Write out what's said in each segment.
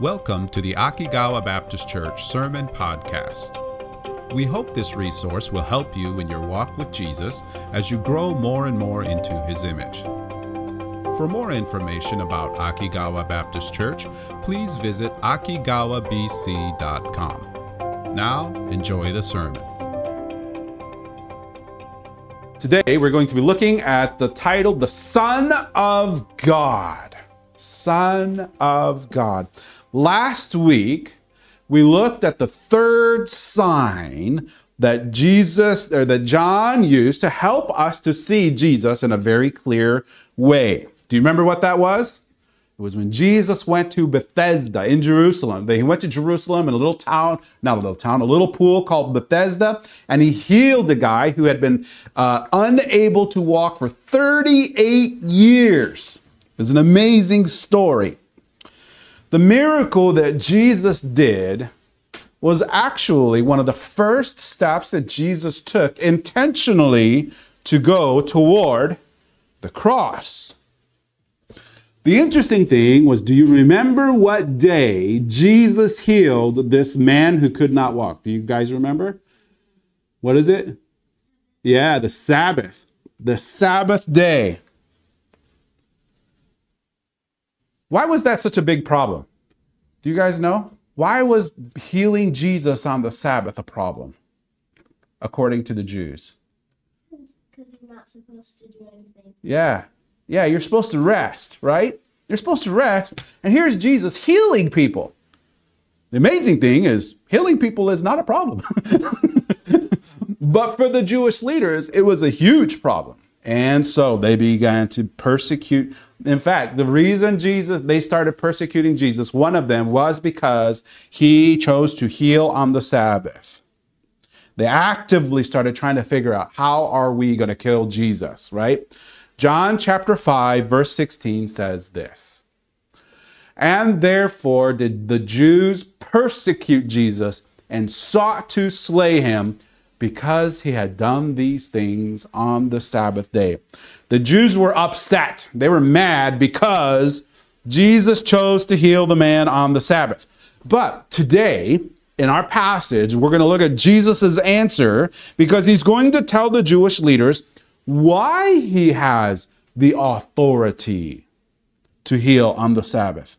Welcome to the Akigawa Baptist Church Sermon Podcast. We hope this resource will help you in your walk with Jesus as you grow more and more into his image. For more information about Akigawa Baptist Church, please visit akigawabc.com. Now, enjoy the sermon. Today, we're going to be looking at the title, The Son of God. Son of God. Last week, we looked at the third sign that Jesus or that John used to help us to see Jesus in a very clear way. Do you remember what that was? It was when Jesus went to Bethesda in Jerusalem. He went to Jerusalem in a little town, not a little town, a little pool called Bethesda, and he healed a guy who had been uh, unable to walk for 38 years. It was an amazing story. The miracle that Jesus did was actually one of the first steps that Jesus took intentionally to go toward the cross. The interesting thing was do you remember what day Jesus healed this man who could not walk? Do you guys remember? What is it? Yeah, the Sabbath. The Sabbath day. Why was that such a big problem? Do you guys know? Why was healing Jesus on the Sabbath a problem, according to the Jews? Because you're not supposed to do anything. Yeah. Yeah, you're supposed to rest, right? You're supposed to rest. And here's Jesus healing people. The amazing thing is, healing people is not a problem. but for the Jewish leaders, it was a huge problem. And so they began to persecute. In fact, the reason Jesus, they started persecuting Jesus, one of them was because he chose to heal on the Sabbath. They actively started trying to figure out how are we going to kill Jesus, right? John chapter 5, verse 16 says this. And therefore did the Jews persecute Jesus and sought to slay him because he had done these things on the Sabbath day. The Jews were upset. They were mad because Jesus chose to heal the man on the Sabbath. But today, in our passage, we're going to look at Jesus' answer because he's going to tell the Jewish leaders why he has the authority to heal on the Sabbath.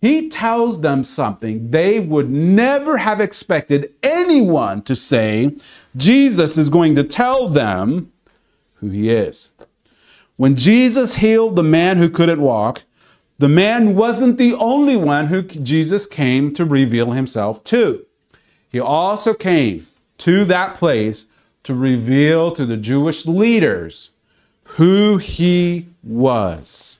He tells them something they would never have expected anyone to say. Jesus is going to tell them who he is. When Jesus healed the man who couldn't walk, the man wasn't the only one who Jesus came to reveal himself to. He also came to that place to reveal to the Jewish leaders who he was.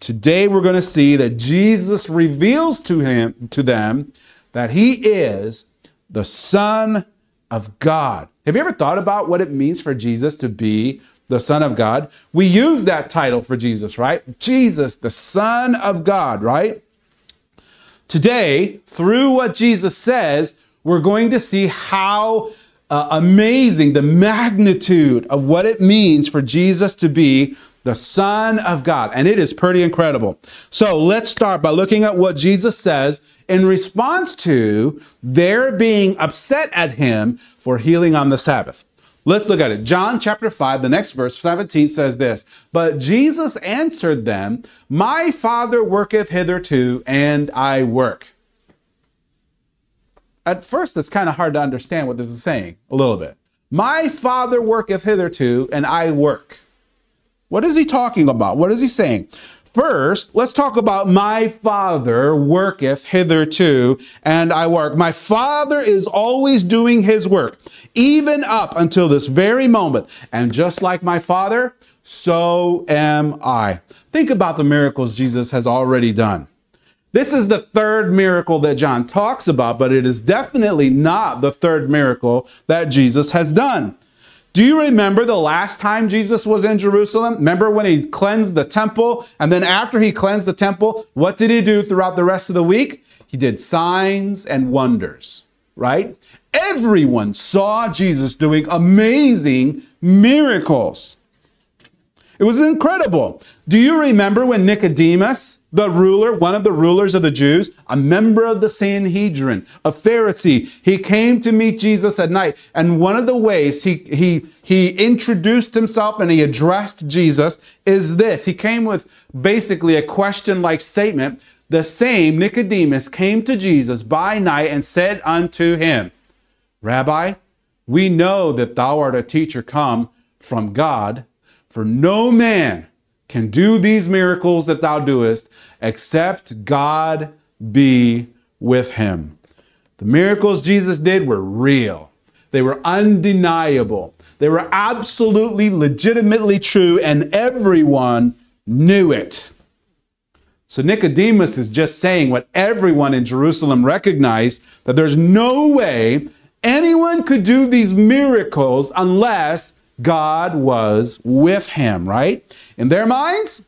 Today we're going to see that Jesus reveals to him to them that he is the son of God. Have you ever thought about what it means for Jesus to be the son of God? We use that title for Jesus, right? Jesus, the son of God, right? Today, through what Jesus says, we're going to see how uh, amazing the magnitude of what it means for Jesus to be the Son of God. And it is pretty incredible. So let's start by looking at what Jesus says in response to their being upset at him for healing on the Sabbath. Let's look at it. John chapter 5, the next verse, 17 says this But Jesus answered them, My Father worketh hitherto, and I work. At first, it's kind of hard to understand what this is saying a little bit. My Father worketh hitherto, and I work. What is he talking about? What is he saying? First, let's talk about my father worketh hitherto and I work. My father is always doing his work, even up until this very moment. And just like my father, so am I. Think about the miracles Jesus has already done. This is the third miracle that John talks about, but it is definitely not the third miracle that Jesus has done. Do you remember the last time Jesus was in Jerusalem? Remember when he cleansed the temple? And then after he cleansed the temple, what did he do throughout the rest of the week? He did signs and wonders, right? Everyone saw Jesus doing amazing miracles. It was incredible. Do you remember when Nicodemus, the ruler, one of the rulers of the Jews, a member of the Sanhedrin, a Pharisee, he came to meet Jesus at night. And one of the ways he, he, he introduced himself and he addressed Jesus is this. He came with basically a question like statement. The same Nicodemus came to Jesus by night and said unto him, Rabbi, we know that thou art a teacher come from God, for no man can do these miracles that thou doest except God be with him. The miracles Jesus did were real. They were undeniable. They were absolutely, legitimately true, and everyone knew it. So Nicodemus is just saying what everyone in Jerusalem recognized that there's no way anyone could do these miracles unless God was with him, right? In their minds,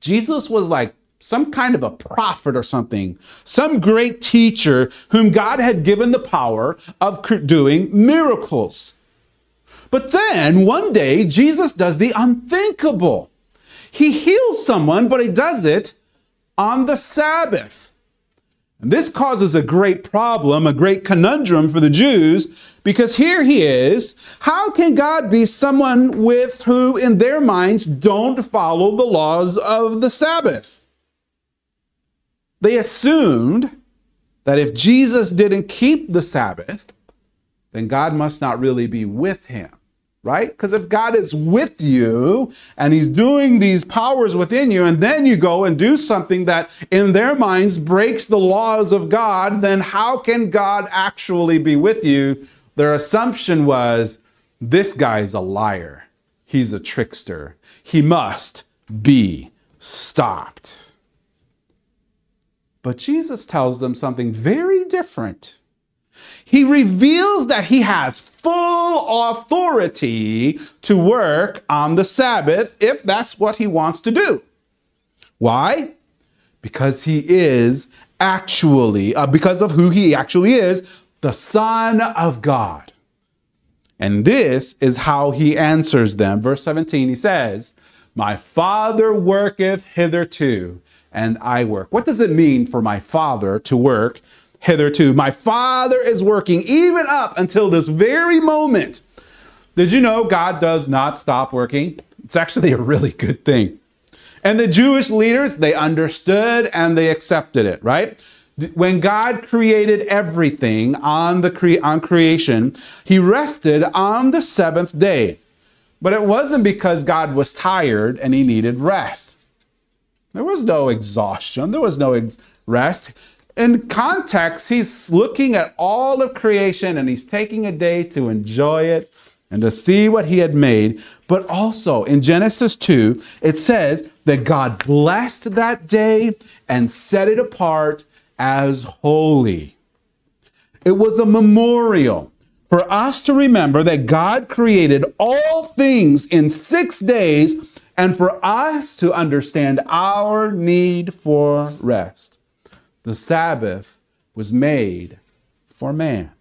Jesus was like some kind of a prophet or something, some great teacher whom God had given the power of doing miracles. But then one day, Jesus does the unthinkable. He heals someone, but he does it on the Sabbath. And this causes a great problem, a great conundrum for the Jews, because here he is. How can God be someone with who, in their minds, don't follow the laws of the Sabbath? They assumed that if Jesus didn't keep the Sabbath, then God must not really be with him right? Because if God is with you and He's doing these powers within you, and then you go and do something that in their minds breaks the laws of God, then how can God actually be with you? Their assumption was this guy's a liar, he's a trickster, he must be stopped. But Jesus tells them something very different. He reveals that he has full authority to work on the Sabbath if that's what he wants to do. Why? Because he is actually, uh, because of who he actually is, the Son of God. And this is how he answers them. Verse 17, he says, My Father worketh hitherto, and I work. What does it mean for my Father to work hitherto. My Father is working even up until this very moment. Did you know God does not stop working? It's actually a really good thing. And the Jewish leaders, they understood and they accepted it, right? When God created everything on the cre- on creation, he rested on the seventh day. But it wasn't because God was tired and he needed rest. There was no exhaustion, there was no ex- rest in context, he's looking at all of creation and he's taking a day to enjoy it and to see what he had made. But also in Genesis 2, it says that God blessed that day and set it apart as holy. It was a memorial for us to remember that God created all things in six days and for us to understand our need for rest the Sabbath was made for man.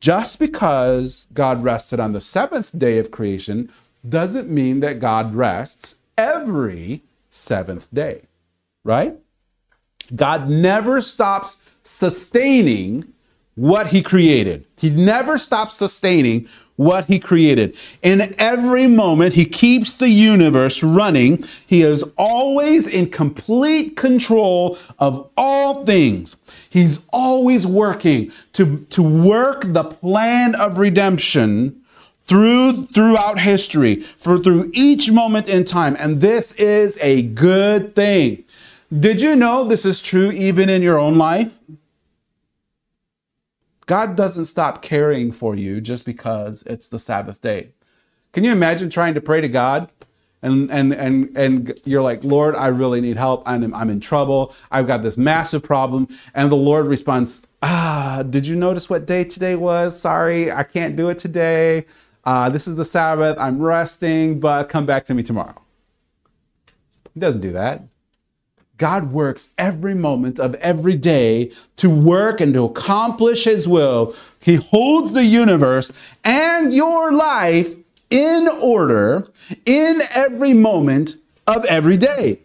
Just because God rested on the seventh day of creation doesn't mean that God rests every seventh day, right? God never stops sustaining what he created. He never stops sustaining what he created. In every moment, he keeps the universe running. He is always in complete control of all things. He's always working to, to work the plan of redemption through throughout history for through each moment in time and this is a good thing did you know this is true even in your own life God doesn't stop caring for you just because it's the Sabbath day. Can you imagine trying to pray to God and and and and you're like, Lord, I really need help. I'm I'm in trouble. I've got this massive problem, and the Lord responds, Ah, did you notice what day today was? Sorry, I can't do it today. Uh, this is the Sabbath. I'm resting, but come back to me tomorrow. He doesn't do that. God works every moment of every day to work and to accomplish His will. He holds the universe and your life in order in every moment of every day.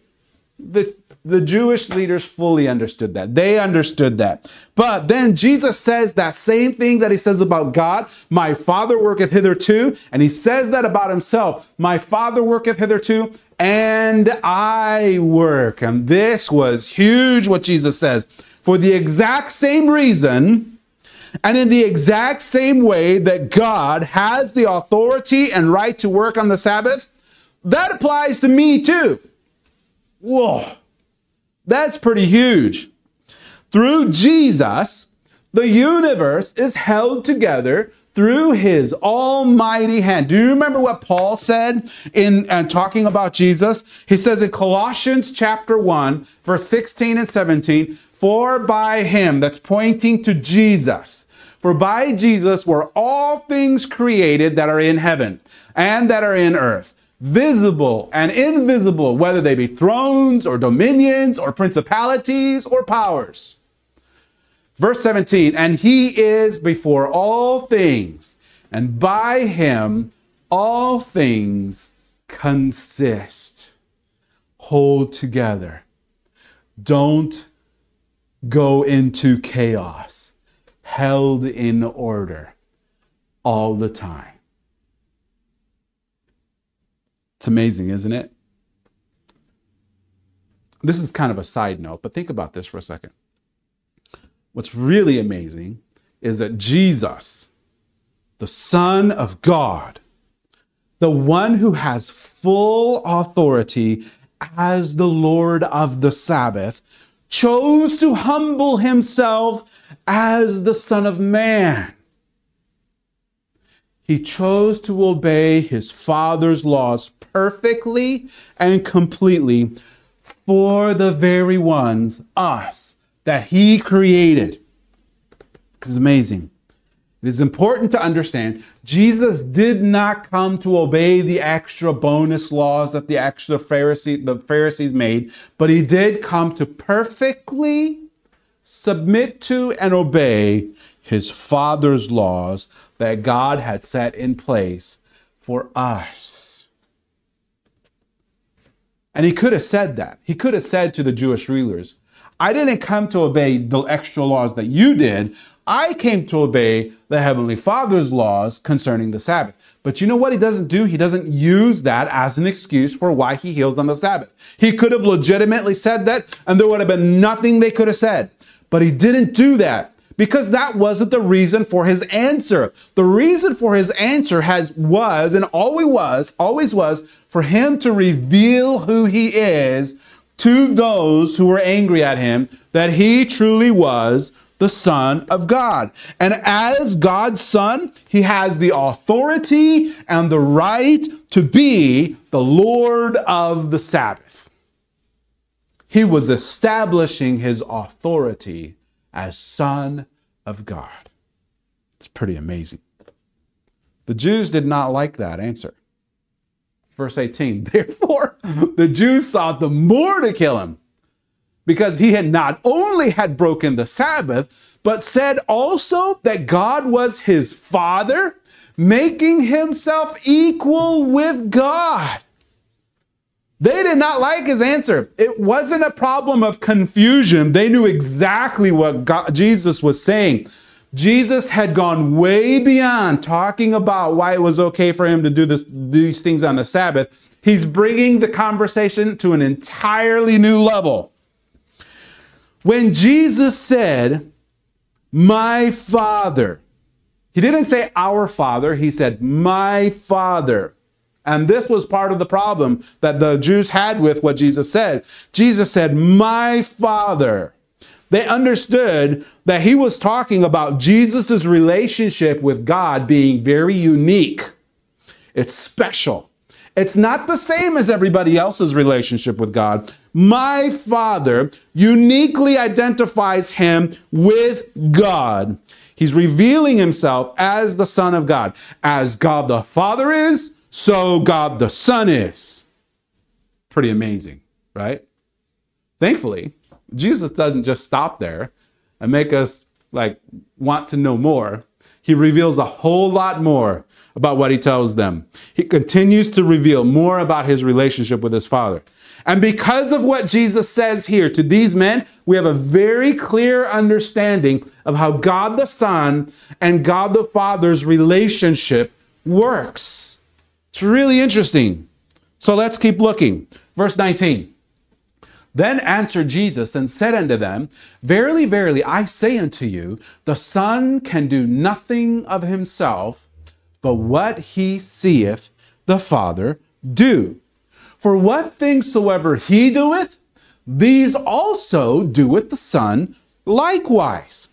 The, the Jewish leaders fully understood that. They understood that. But then Jesus says that same thing that he says about God, my Father worketh hitherto, and he says that about himself, my Father worketh hitherto, and I work. And this was huge what Jesus says. For the exact same reason, and in the exact same way that God has the authority and right to work on the Sabbath, that applies to me too. Whoa, that's pretty huge. Through Jesus, the universe is held together through his almighty hand. Do you remember what Paul said in uh, talking about Jesus? He says in Colossians chapter 1, verse 16 and 17, for by him, that's pointing to Jesus, for by Jesus were all things created that are in heaven and that are in earth visible and invisible, whether they be thrones or dominions or principalities or powers. Verse 17, and he is before all things, and by him all things consist. Hold together. Don't go into chaos. Held in order all the time. It's amazing, isn't it? This is kind of a side note, but think about this for a second. What's really amazing is that Jesus, the Son of God, the one who has full authority as the Lord of the Sabbath, chose to humble himself as the Son of Man. He chose to obey his Father's laws perfectly and completely for the very ones, us, that he created. This is amazing. It is important to understand Jesus did not come to obey the extra bonus laws that the extra Pharisee, the Pharisees made, but he did come to perfectly submit to and obey his Father's laws that God had set in place for us. And he could have said that. He could have said to the Jewish rulers, I didn't come to obey the extra laws that you did. I came to obey the Heavenly Father's laws concerning the Sabbath. But you know what he doesn't do? He doesn't use that as an excuse for why he heals on the Sabbath. He could have legitimately said that, and there would have been nothing they could have said. But he didn't do that because that wasn't the reason for his answer. The reason for his answer has was and always was, always was for him to reveal who he is to those who were angry at him that he truly was the Son of God. And as God's Son, he has the authority and the right to be the Lord of the Sabbath. He was establishing his authority as Son of God. It's pretty amazing. The Jews did not like that answer. Verse 18, therefore the Jews sought the more to kill him because he had not only had broken the Sabbath, but said also that God was his father, making himself equal with God. They did not like his answer. It wasn't a problem of confusion. They knew exactly what God, Jesus was saying. Jesus had gone way beyond talking about why it was okay for him to do this, these things on the Sabbath. He's bringing the conversation to an entirely new level. When Jesus said, My Father, he didn't say our Father, he said, My Father. And this was part of the problem that the Jews had with what Jesus said. Jesus said, My Father. They understood that he was talking about Jesus' relationship with God being very unique. It's special. It's not the same as everybody else's relationship with God. My Father uniquely identifies him with God. He's revealing himself as the Son of God. As God the Father is, so God the Son is. Pretty amazing, right? Thankfully, Jesus doesn't just stop there and make us like want to know more. he reveals a whole lot more about what he tells them. He continues to reveal more about his relationship with his Father. And because of what Jesus says here to these men, we have a very clear understanding of how God the Son and God the Father's relationship works. It's really interesting. So let's keep looking. Verse 19. Then answered Jesus and said unto them, Verily, verily, I say unto you, the Son can do nothing of himself, but what he seeth the Father do. For what things soever he doeth, these also doeth the Son likewise.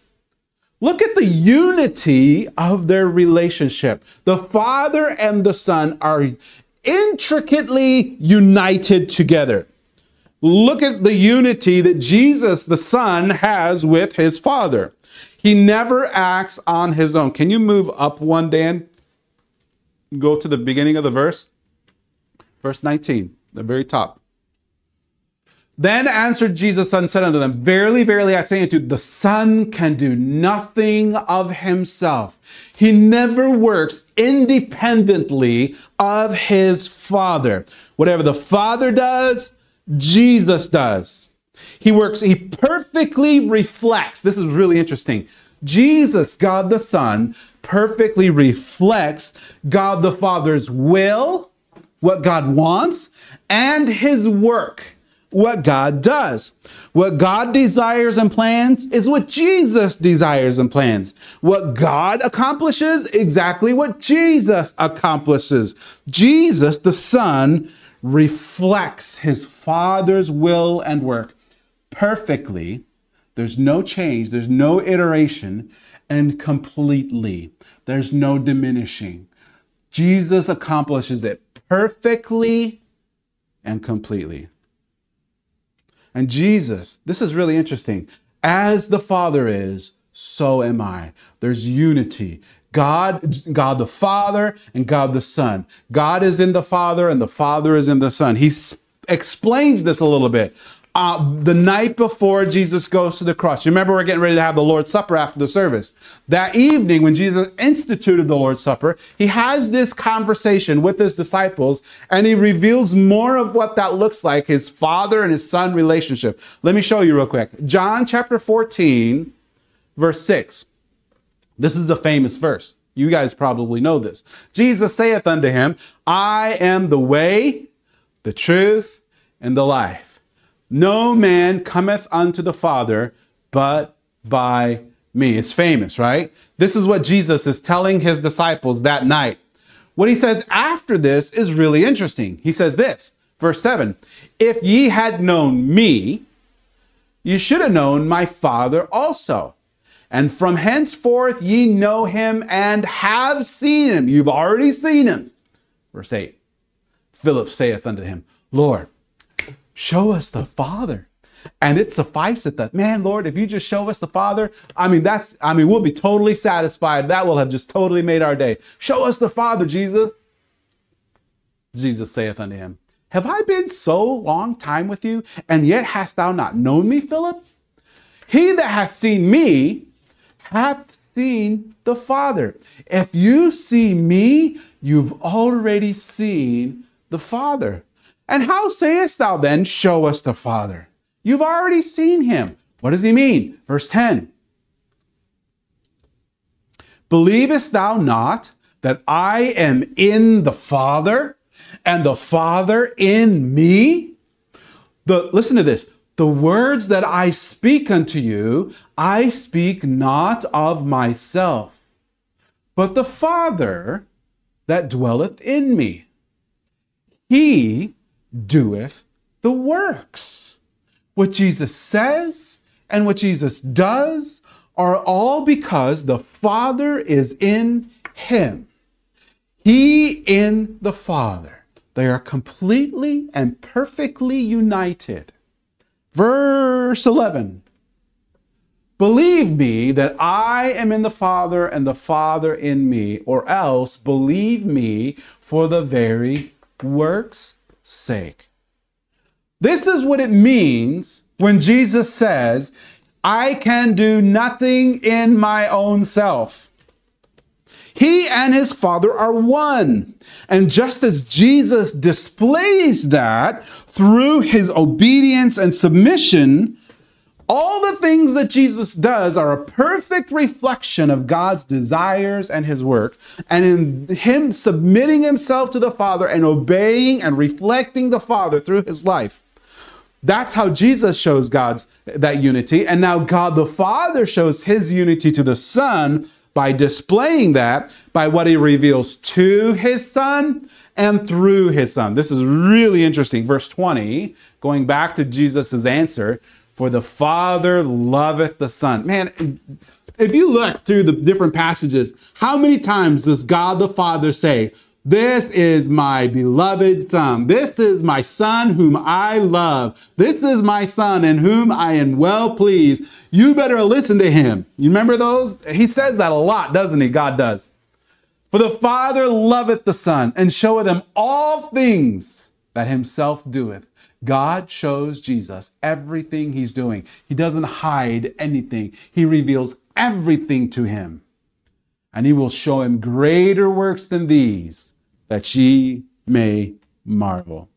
Look at the unity of their relationship. The Father and the Son are intricately united together. Look at the unity that Jesus, the Son, has with his Father. He never acts on his own. Can you move up one, Dan? Go to the beginning of the verse. Verse 19, the very top. Then answered Jesus and said unto them, Verily, verily, I say unto you, the Son can do nothing of himself. He never works independently of his Father. Whatever the Father does, Jesus does. He works, he perfectly reflects. This is really interesting. Jesus, God the Son, perfectly reflects God the Father's will, what God wants, and his work what God does. What God desires and plans is what Jesus desires and plans. What God accomplishes, exactly what Jesus accomplishes. Jesus, the Son, reflects his Father's will and work perfectly. There's no change, there's no iteration, and completely. There's no diminishing. Jesus accomplishes it perfectly and completely. And Jesus, this is really interesting. As the Father is, so am I. There's unity. God, God the Father and God the Son. God is in the Father and the Father is in the Son. He explains this a little bit. Uh, the night before Jesus goes to the cross, you remember we're getting ready to have the Lord's Supper after the service. That evening, when Jesus instituted the Lord's Supper, he has this conversation with his disciples and he reveals more of what that looks like his father and his son relationship. Let me show you real quick. John chapter 14, verse 6. This is a famous verse. You guys probably know this. Jesus saith unto him, I am the way, the truth, and the life. No man cometh unto the Father but by me. It's famous, right? This is what Jesus is telling his disciples that night. What he says after this is really interesting. He says this, verse 7 If ye had known me, you should have known my Father also. And from henceforth ye know him and have seen him. You've already seen him. Verse 8 Philip saith unto him, Lord, show us the Father. And it sufficeth that, man, Lord, if you just show us the Father, I mean, that's, I mean, we'll be totally satisfied. That will have just totally made our day. Show us the Father, Jesus. Jesus saith unto him, Have I been so long time with you, and yet hast thou not known me, Philip? He that hath seen me hath seen the Father. If you see me, you've already seen the Father. And how sayest thou then, Show us the Father? You've already seen him. What does he mean? Verse 10 Believest thou not that I am in the Father and the Father in me? The, listen to this. The words that I speak unto you, I speak not of myself, but the Father that dwelleth in me. He doeth the works. What Jesus says and what Jesus does are all because the Father is in him. He in the Father. They are completely and perfectly united. Verse 11 Believe me that I am in the Father and the Father in me, or else believe me for the very works' sake. This is what it means when Jesus says, I can do nothing in my own self. He and his Father are one. And just as Jesus displays that through his obedience and submission, all the things that Jesus does are a perfect reflection of God's desires and his work. And in him submitting himself to the Father and obeying and reflecting the Father through his life. That's how Jesus shows God's that unity. And now God the Father shows his unity to the Son by displaying that by what he reveals to his Son and through his Son. This is really interesting. Verse 20, going back to Jesus' answer, for the Father loveth the Son. Man, if you look through the different passages, how many times does God the Father say, This is my beloved Son. This is my Son whom I love. This is my Son in whom I am well pleased. You better listen to him. You remember those? He says that a lot, doesn't he? God does. For the Father loveth the Son and showeth him all things that himself doeth. God shows Jesus everything he's doing. He doesn't hide anything, he reveals everything to him. And he will show him greater works than these, that ye may marvel.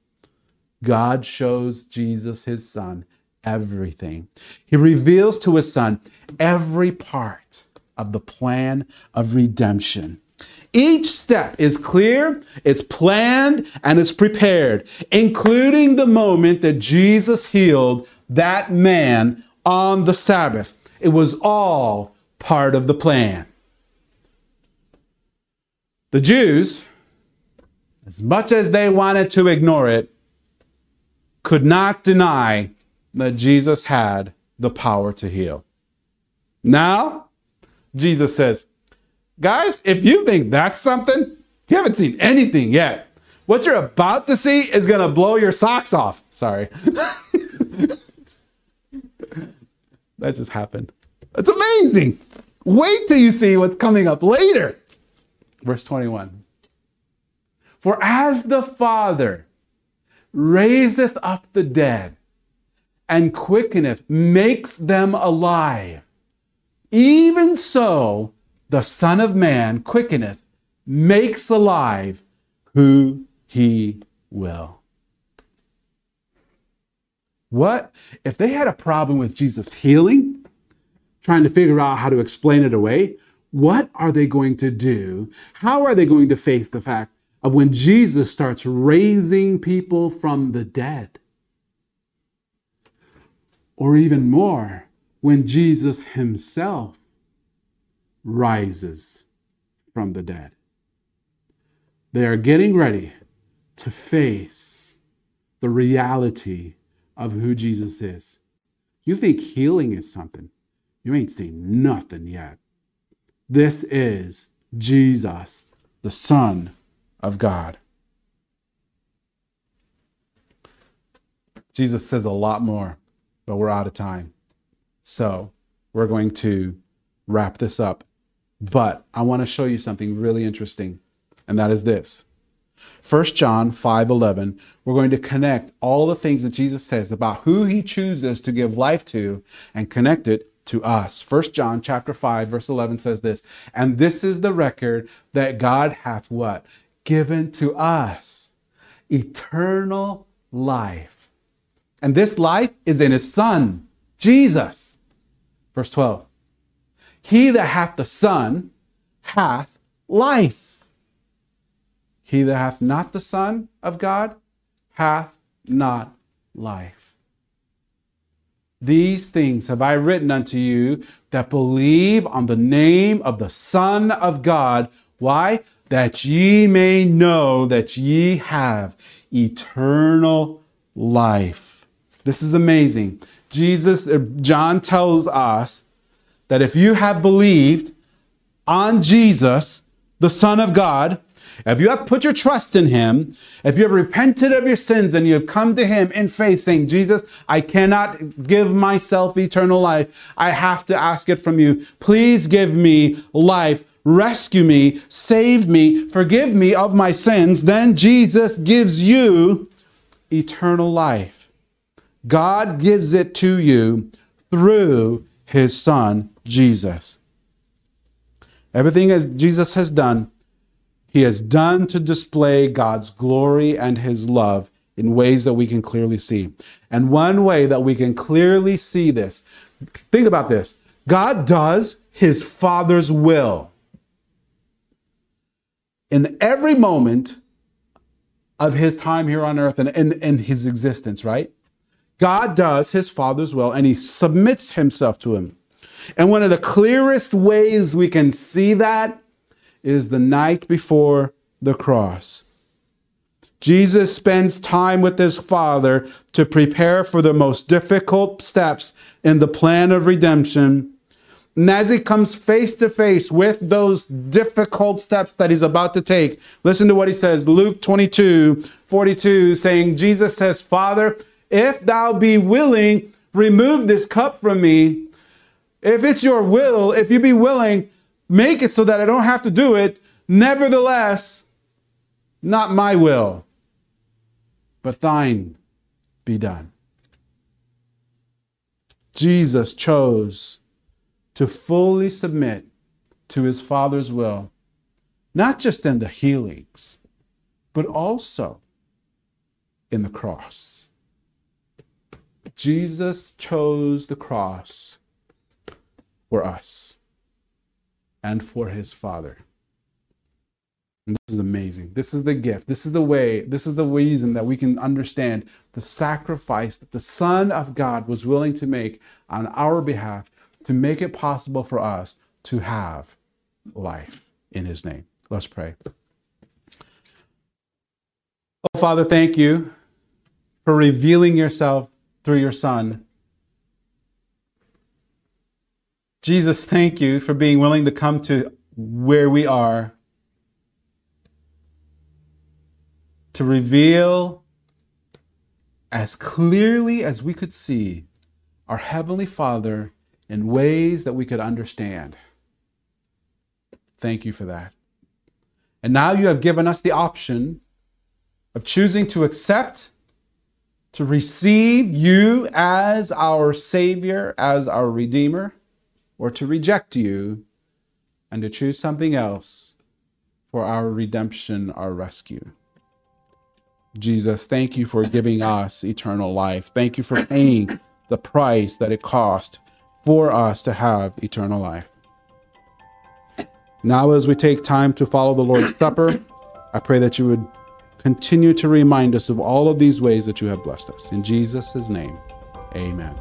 God shows Jesus, his son, everything. He reveals to his son every part of the plan of redemption. Each step is clear, it's planned, and it's prepared, including the moment that Jesus healed that man on the Sabbath. It was all part of the plan. The Jews, as much as they wanted to ignore it, could not deny that Jesus had the power to heal. Now, Jesus says, Guys, if you think that's something, you haven't seen anything yet. What you're about to see is going to blow your socks off. Sorry. that just happened. That's amazing. Wait till you see what's coming up later. Verse 21. For as the Father raiseth up the dead and quickeneth, makes them alive, even so the Son of Man quickeneth, makes alive who he will. What? If they had a problem with Jesus healing, trying to figure out how to explain it away, what are they going to do? How are they going to face the fact of when Jesus starts raising people from the dead? Or even more, when Jesus himself rises from the dead. They are getting ready to face the reality of who Jesus is. You think healing is something, you ain't seen nothing yet. This is Jesus, the Son of God. Jesus says a lot more, but we're out of time. So we're going to wrap this up but I want to show you something really interesting, and that is this. 1 John 5:11, we're going to connect all the things that Jesus says about who he chooses to give life to and connect it to us. 1 John chapter 5 verse 11 says this, and this is the record that God hath what? Given to us eternal life. And this life is in his son, Jesus. Verse 12. He that hath the Son hath life. He that hath not the Son of God hath not life. These things have I written unto you that believe on the name of the Son of God. Why? That ye may know that ye have eternal life. This is amazing. Jesus, uh, John tells us that if you have believed on Jesus, the Son of God, if you have put your trust in Him, if you have repented of your sins and you have come to Him in faith, saying, Jesus, I cannot give myself eternal life. I have to ask it from you. Please give me life. Rescue me. Save me. Forgive me of my sins. Then Jesus gives you eternal life. God gives it to you through His Son, Jesus. Everything as Jesus has done, he has done to display God's glory and his love in ways that we can clearly see. And one way that we can clearly see this, think about this God does his Father's will in every moment of his time here on earth and in his existence, right? God does his Father's will and he submits himself to him. And one of the clearest ways we can see that is the night before the cross. Jesus spends time with his Father to prepare for the most difficult steps in the plan of redemption. And as he comes face to face with those difficult steps that he's about to take, listen to what he says Luke 22 42, saying, Jesus says, Father, if thou be willing, remove this cup from me. If it's your will, if you be willing, make it so that I don't have to do it. Nevertheless, not my will, but thine be done. Jesus chose to fully submit to his Father's will, not just in the healings, but also in the cross. Jesus chose the cross for us and for his Father. And this is amazing. This is the gift. This is the way, this is the reason that we can understand the sacrifice that the Son of God was willing to make on our behalf to make it possible for us to have life in his name. Let's pray. Oh, Father, thank you for revealing yourself through your Son Jesus, thank you for being willing to come to where we are to reveal as clearly as we could see our Heavenly Father in ways that we could understand. Thank you for that. And now you have given us the option of choosing to accept, to receive you as our Savior, as our Redeemer or to reject you and to choose something else for our redemption, our rescue. Jesus, thank you for giving us eternal life. Thank you for paying the price that it cost for us to have eternal life. Now, as we take time to follow the Lord's Supper, I pray that you would continue to remind us of all of these ways that you have blessed us. In Jesus' name, amen.